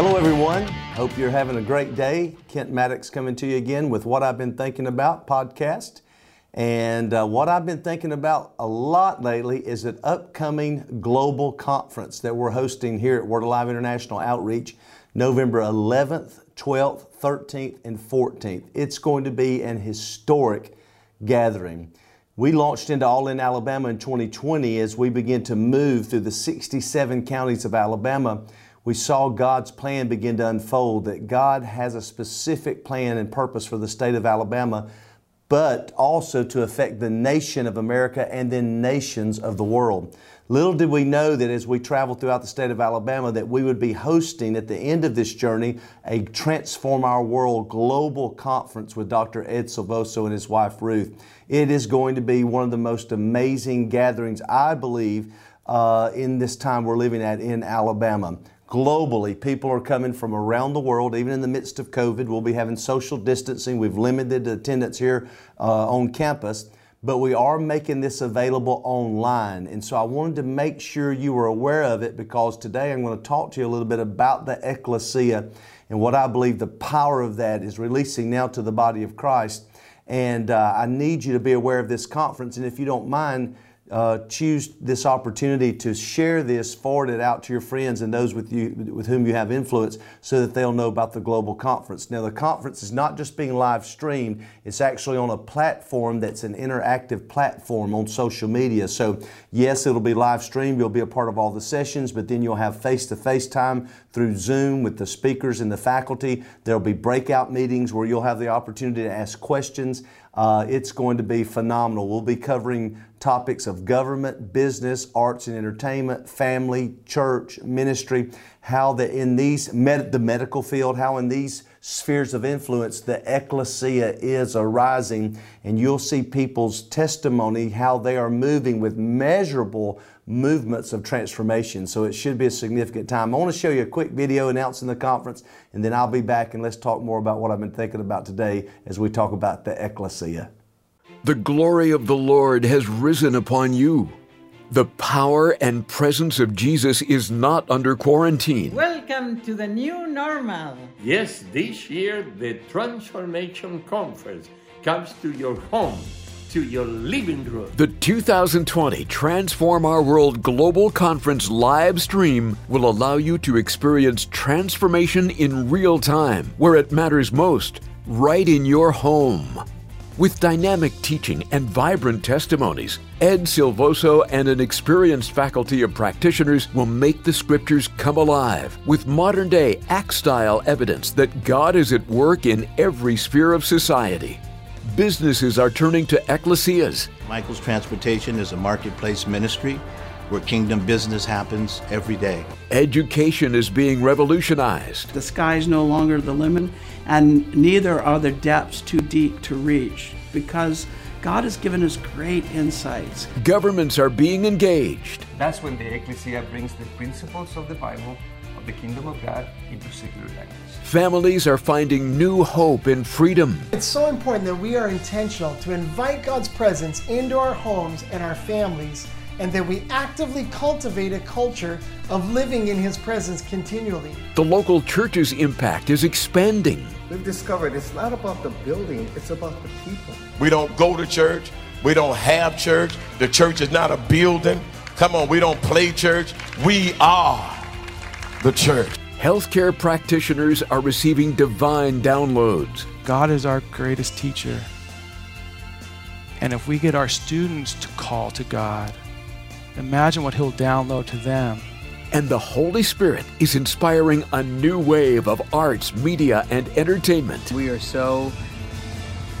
Hello, everyone. Hope you're having a great day. Kent Maddox coming to you again with What I've Been Thinking About podcast. And uh, what I've been thinking about a lot lately is an upcoming global conference that we're hosting here at Word Alive International Outreach November 11th, 12th, 13th, and 14th. It's going to be an historic gathering. We launched into All In Alabama in 2020 as we began to move through the 67 counties of Alabama. We saw God's plan begin to unfold, that God has a specific plan and purpose for the state of Alabama, but also to affect the nation of America and then nations of the world. Little did we know that as we traveled throughout the state of Alabama that we would be hosting at the end of this journey a Transform Our World global conference with Dr. Ed Silvoso and his wife Ruth. It is going to be one of the most amazing gatherings, I believe, uh, in this time we're living at in Alabama globally. People are coming from around the world, even in the midst of COVID. We'll be having social distancing. We've limited attendance here uh, on campus but we are making this available online. And so I wanted to make sure you were aware of it because today I'm going to talk to you a little bit about the ecclesia and what I believe the power of that is releasing now to the body of Christ. And uh, I need you to be aware of this conference. And if you don't mind, uh, choose this opportunity to share this, forward it out to your friends and those with you with whom you have influence, so that they'll know about the global conference. Now, the conference is not just being live streamed; it's actually on a platform that's an interactive platform on social media. So, yes, it'll be live streamed. You'll be a part of all the sessions, but then you'll have face-to-face time through Zoom with the speakers and the faculty. There'll be breakout meetings where you'll have the opportunity to ask questions. Uh, it's going to be phenomenal. We'll be covering topics of government, business, arts and entertainment, family, church, ministry, how the, in these med, the medical field, how in these spheres of influence the ecclesia is arising, and you'll see people's testimony how they are moving with measurable movements of transformation. So it should be a significant time. I want to show you a quick video announcing the conference, and then I'll be back and let's talk more about what I've been thinking about today as we talk about the ecclesia. The glory of the Lord has risen upon you. The power and presence of Jesus is not under quarantine. Welcome to the new normal. Yes, this year the Transformation Conference comes to your home to your living room. The 2020 Transform Our World Global Conference live stream will allow you to experience transformation in real time, where it matters most, right in your home. With dynamic teaching and vibrant testimonies, Ed Silvoso and an experienced faculty of practitioners will make the scriptures come alive with modern day Acts style evidence that God is at work in every sphere of society businesses are turning to ecclesias. Michael's Transportation is a marketplace ministry where kingdom business happens every day. Education is being revolutionized. The sky is no longer the limit, and neither are the depths too deep to reach because God has given us great insights. Governments are being engaged. That's when the ecclesia brings the principles of the Bible, of the kingdom of God, into secular language. Families are finding new hope and freedom. It's so important that we are intentional to invite God's presence into our homes and our families, and that we actively cultivate a culture of living in His presence continually. The local church's impact is expanding. We've discovered it's not about the building, it's about the people. We don't go to church, we don't have church, the church is not a building. Come on, we don't play church, we are the church. Healthcare practitioners are receiving divine downloads. God is our greatest teacher. And if we get our students to call to God, imagine what He'll download to them. And the Holy Spirit is inspiring a new wave of arts, media, and entertainment. We are so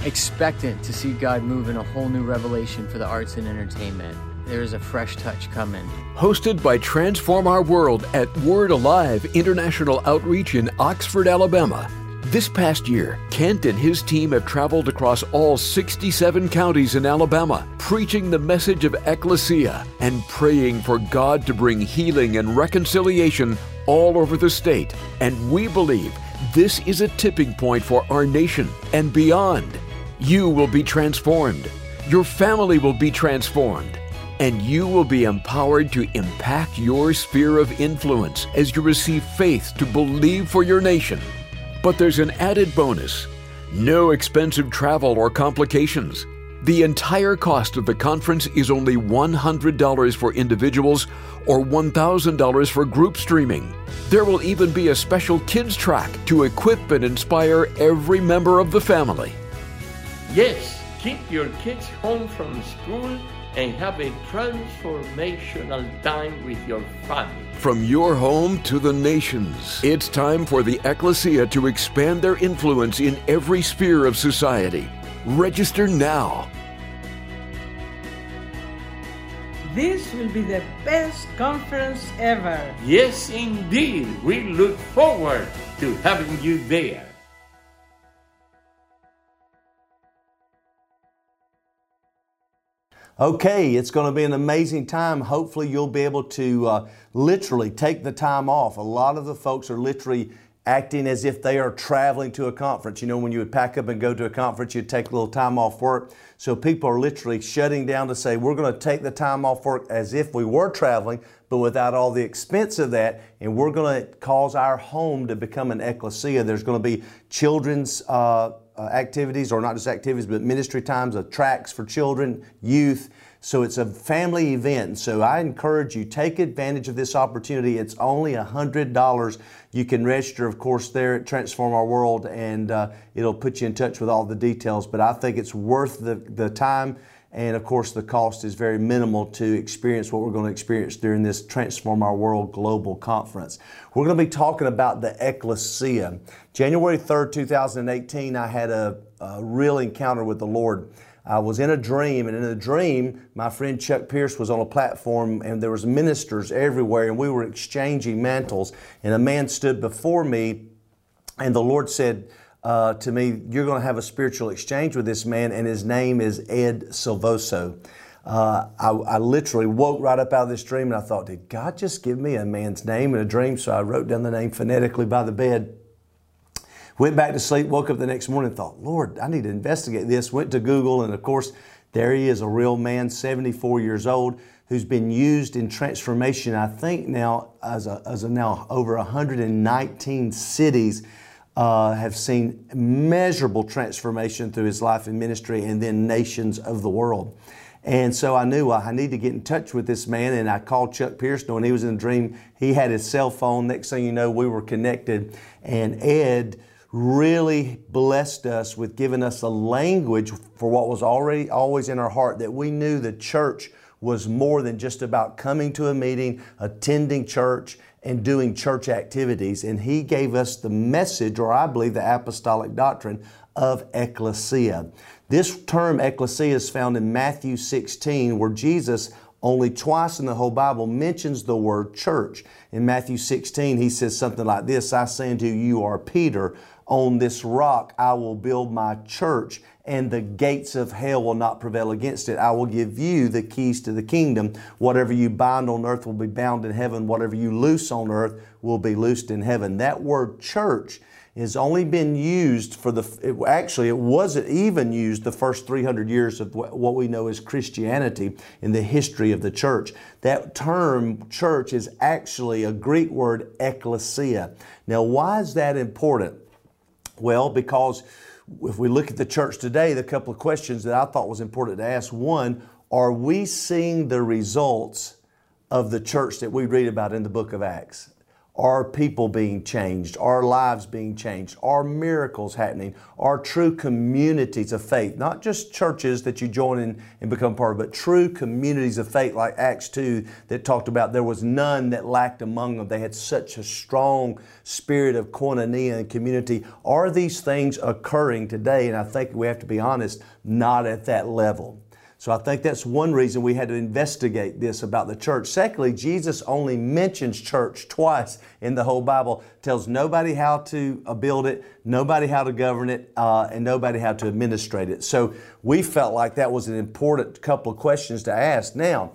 expectant to see God move in a whole new revelation for the arts and entertainment. There is a fresh touch coming. Hosted by Transform Our World at Word Alive International Outreach in Oxford, Alabama. This past year, Kent and his team have traveled across all 67 counties in Alabama, preaching the message of ecclesia and praying for God to bring healing and reconciliation all over the state. And we believe this is a tipping point for our nation and beyond. You will be transformed. Your family will be transformed and you will be empowered to impact your sphere of influence as you receive faith to believe for your nation. But there's an added bonus no expensive travel or complications. The entire cost of the conference is only $100 for individuals or $1,000 for group streaming. There will even be a special kids track to equip and inspire every member of the family. Yes, keep your kids home from school and have a transformational time with your family. From your home to the nations, it's time for the Ecclesia to expand their influence in every sphere of society. Register now. This will be the best conference ever. Yes, indeed. We look forward to having you there. Okay, it's going to be an amazing time. Hopefully, you'll be able to uh, literally take the time off. A lot of the folks are literally acting as if they are traveling to a conference. You know, when you would pack up and go to a conference, you'd take a little time off work. So people are literally shutting down to say, we're going to take the time off work as if we were traveling, but without all the expense of that. And we're going to cause our home to become an ecclesia. There's going to be children's uh, activities, or not just activities, but ministry times of tracks for children, youth. So it's a family event. So I encourage you, take advantage of this opportunity. It's only $100. You can register, of course, there at Transform Our World, and uh, it'll put you in touch with all the details. But I think it's worth the, the time. And of course, the cost is very minimal to experience what we're going to experience during this Transform Our World Global Conference. We're going to be talking about the ecclesia. January 3rd, 2018, I had a, a real encounter with the Lord. I was in a dream, and in a dream, my friend Chuck Pierce was on a platform, and there was ministers everywhere, and we were exchanging mantles. And a man stood before me, and the Lord said, uh, to me, you're going to have a spiritual exchange with this man, and his name is Ed Silvoso. Uh, I, I, literally woke right up out of this dream and I thought, did God just give me a man's name in a dream? So I wrote down the name phonetically by the bed. Went back to sleep, woke up the next morning thought, Lord, I need to investigate this. Went to Google, and of course, there he is, a real man, 74 years old, who's been used in transformation, I think now, as a, as a now over 119 cities uh, have seen measurable transformation through his life and ministry and then nations of the world. And so I knew I need to get in touch with this man, and I called Chuck Pearson when he was in a dream. He had his cell phone. Next thing you know, we were connected, and Ed really blessed us with giving us a language for what was already always in our heart that we knew the church was more than just about coming to a meeting, attending church, and doing church activities. And he gave us the message, or I believe the apostolic doctrine, of ecclesia. This term ecclesia is found in Matthew 16, where Jesus only twice in the whole Bible mentions the word church. In Matthew 16, he says something like this I say unto you, you are Peter. On this rock I will build my church, and the gates of hell will not prevail against it. I will give you the keys to the kingdom. Whatever you bind on earth will be bound in heaven. Whatever you loose on earth will be loosed in heaven. That word church has only been used for the, it, actually, it wasn't even used the first 300 years of what we know as Christianity in the history of the church. That term church is actually a Greek word ecclesia. Now, why is that important? Well, because if we look at the church today, the couple of questions that I thought was important to ask one, are we seeing the results of the church that we read about in the book of Acts? Are people being changed? Are lives being changed? Are miracles happening? Are true communities of faith, not just churches that you join in and become part of, but true communities of faith like Acts 2 that talked about there was none that lacked among them. They had such a strong spirit of koinonia and community. Are these things occurring today? And I think we have to be honest, not at that level. So I think that's one reason we had to investigate this about the church. Secondly, Jesus only mentions church twice in the whole Bible, tells nobody how to uh, build it, nobody how to govern it, uh, and nobody how to administrate it. So we felt like that was an important couple of questions to ask. Now,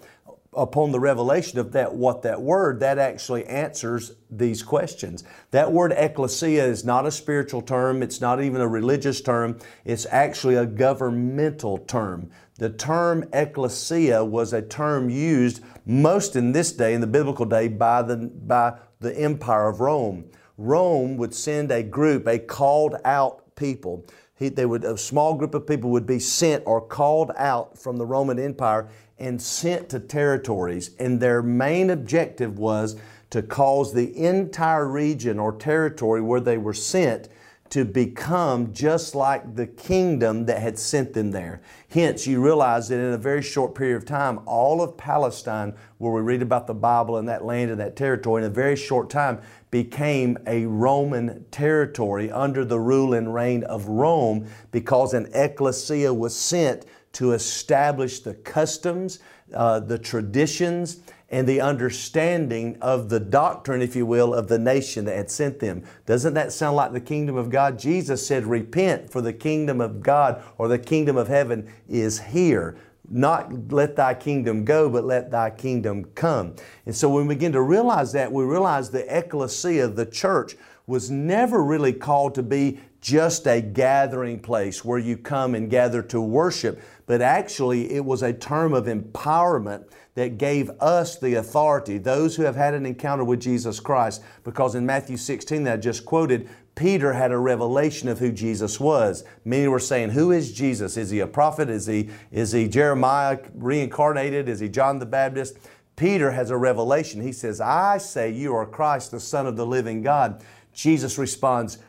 upon the revelation of that what that word that actually answers these questions that word ecclesia is not a spiritual term it's not even a religious term it's actually a governmental term the term ecclesia was a term used most in this day in the biblical day by the by the empire of rome rome would send a group a called out people he, they would a small group of people would be sent or called out from the roman empire and sent to territories. And their main objective was to cause the entire region or territory where they were sent to become just like the kingdom that had sent them there. Hence, you realize that in a very short period of time, all of Palestine, where we read about the Bible and that land and that territory, in a very short time became a Roman territory under the rule and reign of Rome because an ecclesia was sent to establish the customs, uh, the traditions, and the understanding of the doctrine, if you will, of the nation that had sent them. Doesn't that sound like the kingdom of God? Jesus said, Repent, for the kingdom of God or the kingdom of heaven is here. Not let thy kingdom go, but let thy kingdom come. And so when we begin to realize that, we realize the ecclesia, the church, was never really called to be just a gathering place where you come and gather to worship, but actually it was a term of empowerment that gave us the authority, those who have had an encounter with Jesus Christ, because in Matthew 16 that I just quoted, Peter had a revelation of who Jesus was. Many were saying, Who is Jesus? Is he a prophet? Is he, is he Jeremiah reincarnated? Is he John the Baptist? Peter has a revelation. He says, I say you are Christ, the Son of the living God. Jesus responds,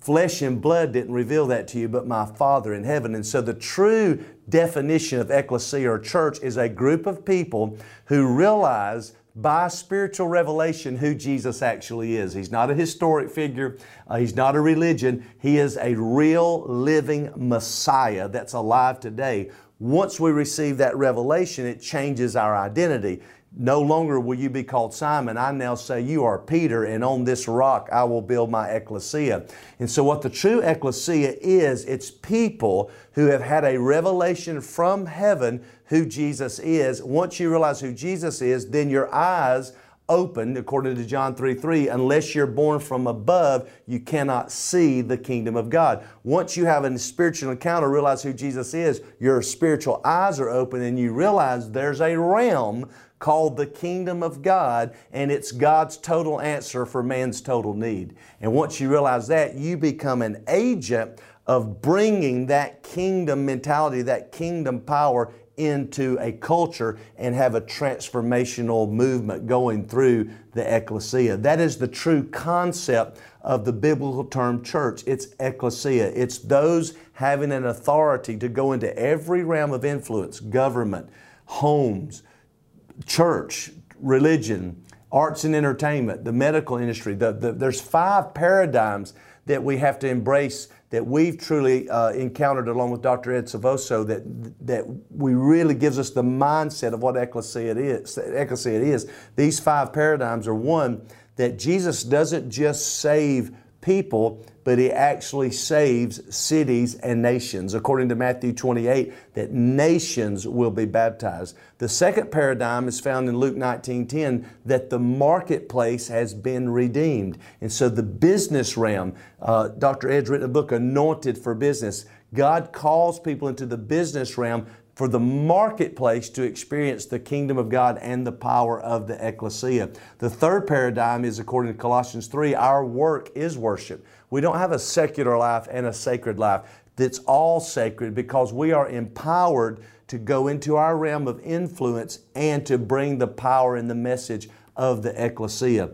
Flesh and blood didn't reveal that to you, but my Father in heaven. And so the true definition of ecclesia or church is a group of people who realize by spiritual revelation who Jesus actually is. He's not a historic figure, uh, He's not a religion. He is a real living Messiah that's alive today. Once we receive that revelation, it changes our identity. No longer will you be called Simon. I now say you are Peter, and on this rock I will build my ecclesia. And so, what the true ecclesia is, it's people who have had a revelation from heaven who Jesus is. Once you realize who Jesus is, then your eyes open, according to John 3 3. Unless you're born from above, you cannot see the kingdom of God. Once you have a spiritual encounter, realize who Jesus is, your spiritual eyes are open, and you realize there's a realm called the kingdom of God, and it's God's total answer for man's total need. And once you realize that, you become an agent of bringing that kingdom mentality, that kingdom power into a culture and have a transformational movement going through the ecclesia. That is the true concept of the biblical term church. It's ecclesia. It's those having an authority to go into every realm of influence, government, homes, church, religion, arts and entertainment, the medical industry. The, the, there's five paradigms that we have to embrace that we've truly uh, encountered along with Dr. Ed Silvoso that, that we really gives us the mindset of what ecclesia it is. Ecclesia is. These five paradigms are one, that Jesus doesn't just save people, but he actually saves cities and nations. According to Matthew 28, that nations will be baptized. The second paradigm is found in Luke 19:10 that the marketplace has been redeemed. And so the business realm, uh, Dr. Ed's written a book, Anointed for Business. God calls people into the business realm for the marketplace to experience the kingdom of God and the power of the ecclesia. The third paradigm is according to Colossians 3, our work is worship. We don't have a secular life and a sacred life. That's all sacred because we are empowered to go into our realm of influence and to bring the power and the message of the ecclesia.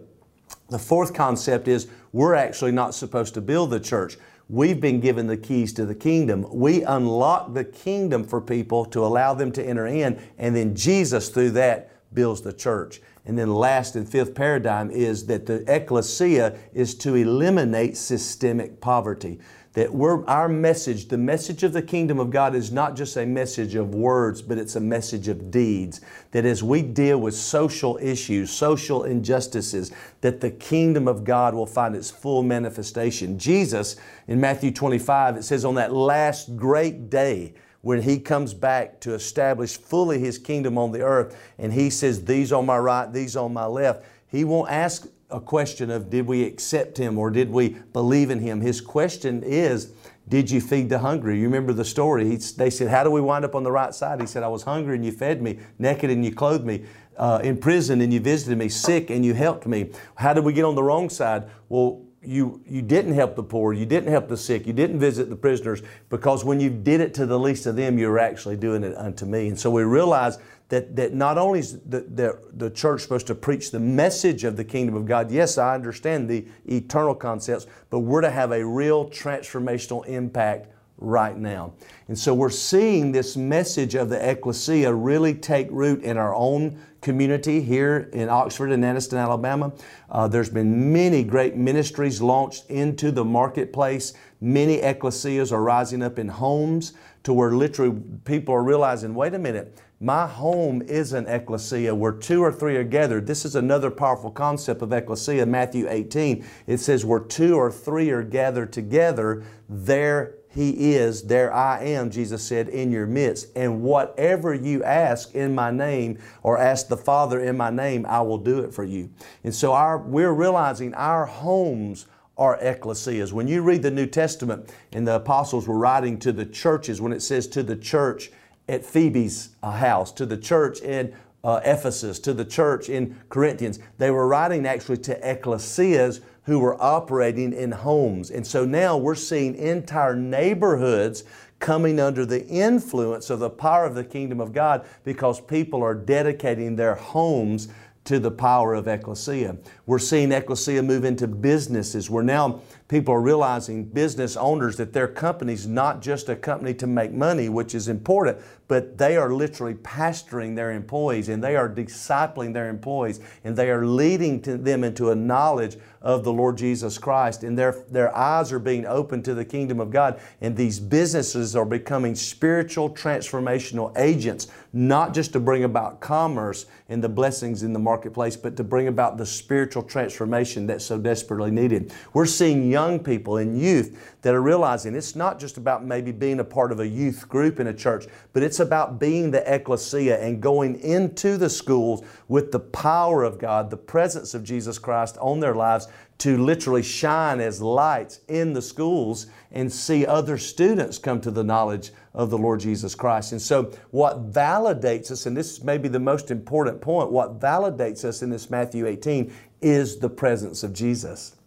The fourth concept is we're actually not supposed to build the church. We've been given the keys to the kingdom. We unlock the kingdom for people to allow them to enter in, and then Jesus, through that, builds the church. And then, last and fifth paradigm is that the ecclesia is to eliminate systemic poverty that we're, our message, the message of the kingdom of God is not just a message of words, but it's a message of deeds. That as we deal with social issues, social injustices, that the kingdom of God will find its full manifestation. Jesus, in Matthew 25, it says, on that last great day, when he comes back to establish fully his kingdom on the earth and he says, These on my right, these on my left, he won't ask a question of did we accept him or did we believe in him. His question is, did you feed the hungry? You remember the story. He, they said, How do we wind up on the right side? He said, I was hungry and you fed me, naked and you clothed me, uh, in prison and you visited me, sick and you helped me. How did we get on the wrong side? Well, you, you didn't help the poor, you didn't help the sick, you didn't visit the prisoners, because when you did it to the least of them, you were actually doing it unto me. And so we realize that, that not only is the, the, the church supposed to preach the message of the kingdom of God, yes, I understand the eternal concepts, but we're to have a real transformational impact right now. And so we're seeing this message of the ecclesia really take root in our own community here in Oxford and Anniston, Alabama. Uh, there's been many great ministries launched into the marketplace. Many ecclesias are rising up in homes to where literally people are realizing, wait a minute, my home is an ecclesia where two or three are gathered. This is another powerful concept of ecclesia, Matthew 18. It says, where two or three are gathered together, there he is, there I am, Jesus said, in your midst. And whatever you ask in my name or ask the Father in my name, I will do it for you. And so our, we're realizing our homes are ecclesias. When you read the New Testament and the apostles were writing to the churches, when it says to the church at Phoebe's uh, house, to the church in uh, Ephesus, to the church in Corinthians, they were writing actually to ecclesias who were operating in homes. And so now we're seeing entire neighborhoods coming under the influence of the power of the kingdom of God because people are dedicating their homes to the power of ecclesia. We're seeing ecclesia move into businesses where now people are realizing, business owners, that their company's not just a company to make money, which is important, but they are literally pastoring their employees and they are discipling their employees and they are leading them into a knowledge of the Lord Jesus Christ. And their, their eyes are being opened to the kingdom of God. And these businesses are becoming spiritual transformational agents, not just to bring about commerce and the blessings in the marketplace, but to bring about the spiritual transformation that's so desperately needed. We're seeing young people and youth that are realizing it's not just about maybe being a part of a youth group in a church, but it's about being the ecclesia and going into the schools with the power of God, the presence of Jesus Christ on their lives to literally shine as lights in the schools and see other students come to the knowledge of the Lord Jesus Christ. And so, what validates us, and this may be the most important point, what validates us in this Matthew 18 is the presence of Jesus.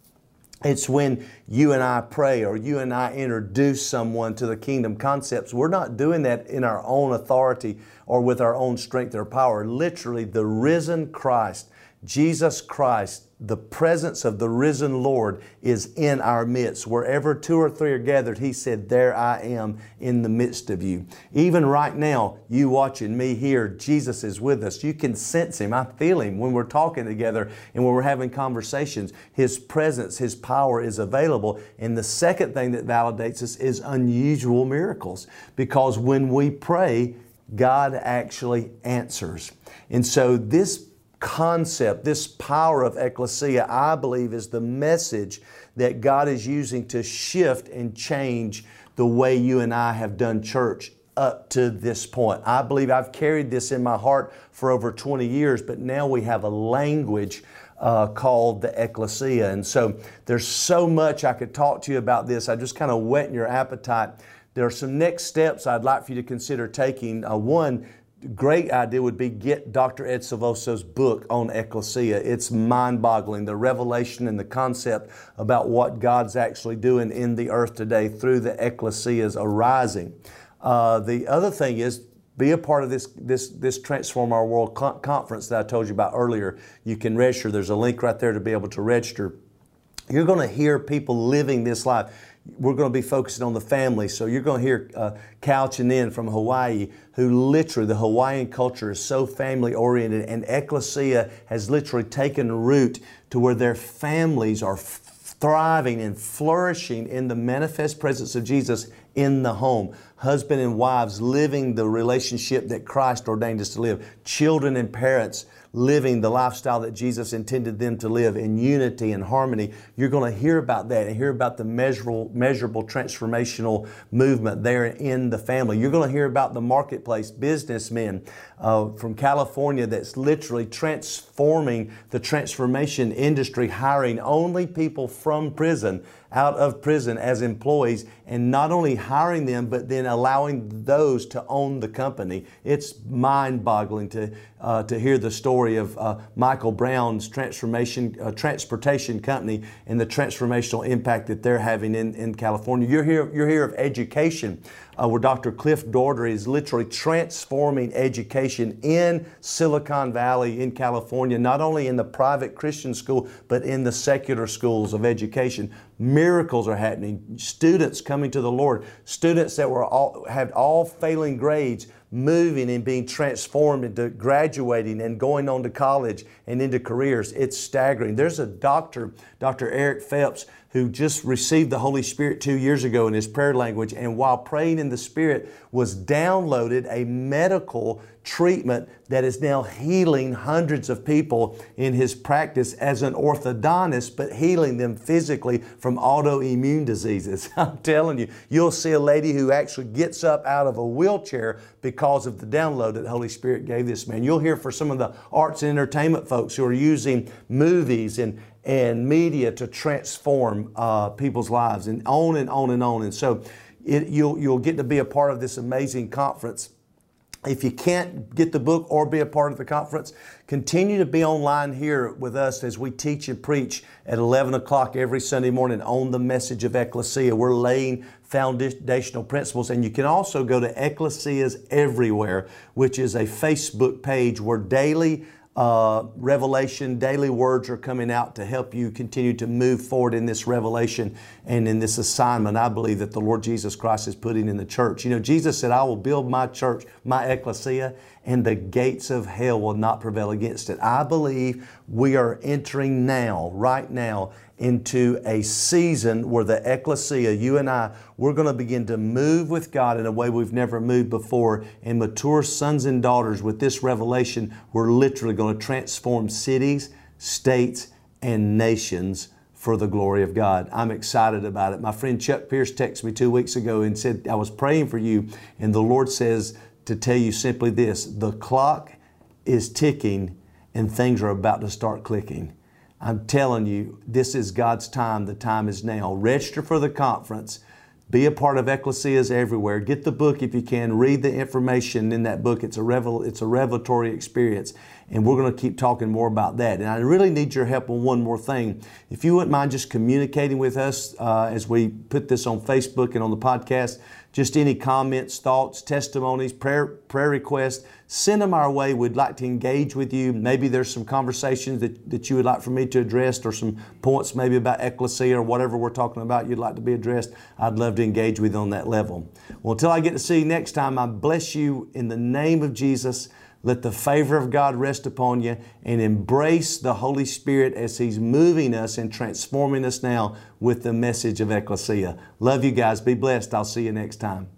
It's when you and I pray or you and I introduce someone to the kingdom concepts. We're not doing that in our own authority or with our own strength or power. Literally, the risen Christ, Jesus Christ, the presence of the risen Lord is in our midst. Wherever two or three are gathered, He said, There I am in the midst of you. Even right now, you watching me here, Jesus is with us. You can sense Him. I feel Him when we're talking together and when we're having conversations. His presence, His power is available. And the second thing that validates us is unusual miracles because when we pray, God actually answers. And so this concept, this power of ecclesia, I believe is the message that God is using to shift and change the way you and I have done church up to this point. I believe I've carried this in my heart for over 20 years, but now we have a language uh, called the ecclesia. And so there's so much I could talk to you about this. I just kind of whetting your appetite. There are some next steps I'd like for you to consider taking. Uh, one, great idea would be get Dr. Ed Silvoso's book on ecclesia. It's mind-boggling, the revelation and the concept about what God's actually doing in the earth today through the ecclesias arising. Uh, the other thing is be a part of this this this transform our world con- conference that I told you about earlier. You can register. There's a link right there to be able to register. You're going to hear people living this life we're going to be focusing on the family. So you're going to hear uh, Couching In from Hawaii, who literally, the Hawaiian culture is so family oriented, and Ecclesia has literally taken root to where their families are thriving and flourishing in the manifest presence of Jesus in the home. husband and wives living the relationship that Christ ordained us to live, children and parents living the lifestyle that Jesus intended them to live in unity and harmony. You're going to hear about that and hear about the measurable, measurable transformational movement there in the family. You're going to hear about the marketplace businessmen uh, from California that's literally transforming the transformation industry, hiring only people from prison out of prison as employees and not only hiring them, but then allowing those to own the company. It's mind boggling to, uh, to hear the story of uh, Michael Brown's transformation, uh, transportation company and the transformational impact that they're having in, in California. You're here, you're here of education uh, where Dr. Cliff Daugherty is literally transforming education in Silicon Valley, in California, not only in the private Christian school, but in the secular schools of education. Miracles are happening. Students coming to the Lord. Students that were all, had all failing grades moving and being transformed into graduating and going on to college and into careers. It's staggering. There's a doctor, Dr. Eric Phelps, who just received the Holy Spirit two years ago in his prayer language, and while praying in the Spirit, was downloaded a medical treatment that is now healing hundreds of people in his practice as an orthodontist, but healing them physically from autoimmune diseases. I'm telling you, you'll see a lady who actually gets up out of a wheelchair because of the download that the Holy Spirit gave this man. You'll hear for some of the arts and entertainment folks who are using movies and and media to transform uh, people's lives and on and on and on. And so it, you'll, you'll get to be a part of this amazing conference. If you can't get the book or be a part of the conference, continue to be online here with us as we teach and preach at 11 o'clock every Sunday morning on the message of Ecclesia. We're laying foundational principles. And you can also go to Ecclesias Everywhere, which is a Facebook page where daily uh, revelation, daily words are coming out to help you continue to move forward in this revelation and in this assignment I believe that the Lord Jesus Christ is putting in the church. You know, Jesus said, I will build my church, my ecclesia, and the gates of hell will not prevail against it. I believe we are entering now, right now, into a season where the ecclesia, you and I, we're going to begin to move with God in a way we've never moved before. And mature sons and daughters with this revelation, we're literally going to transform cities, states, and nations for the glory of God. I'm excited about it. My friend Chuck Pierce texted me two weeks ago and said, I was praying for you, and the Lord says to tell you simply this the clock is ticking and things are about to start clicking. I'm telling you, this is God's time. The time is now. Register for the conference. Be a part of ecclesias everywhere. Get the book if you can. Read the information in that book. It's a revel, it's a revelatory experience, and we're going to keep talking more about that. And I really need your help on one more thing. If you wouldn't mind just communicating with us uh, as we put this on Facebook and on the podcast, just any comments, thoughts, testimonies, prayer, prayer requests, send them our way. We'd like to engage with you. Maybe there's some conversations that, that you would like for me to address or some points maybe about ecclesia or whatever we're talking about you'd like to be addressed. I'd love to engage with you on that level. Well, until I get to see you next time, I bless you in the name of Jesus. Let the favor of God rest upon you and embrace the Holy Spirit as He's moving us and transforming us now with the message of Ecclesia. Love you guys. Be blessed. I'll see you next time.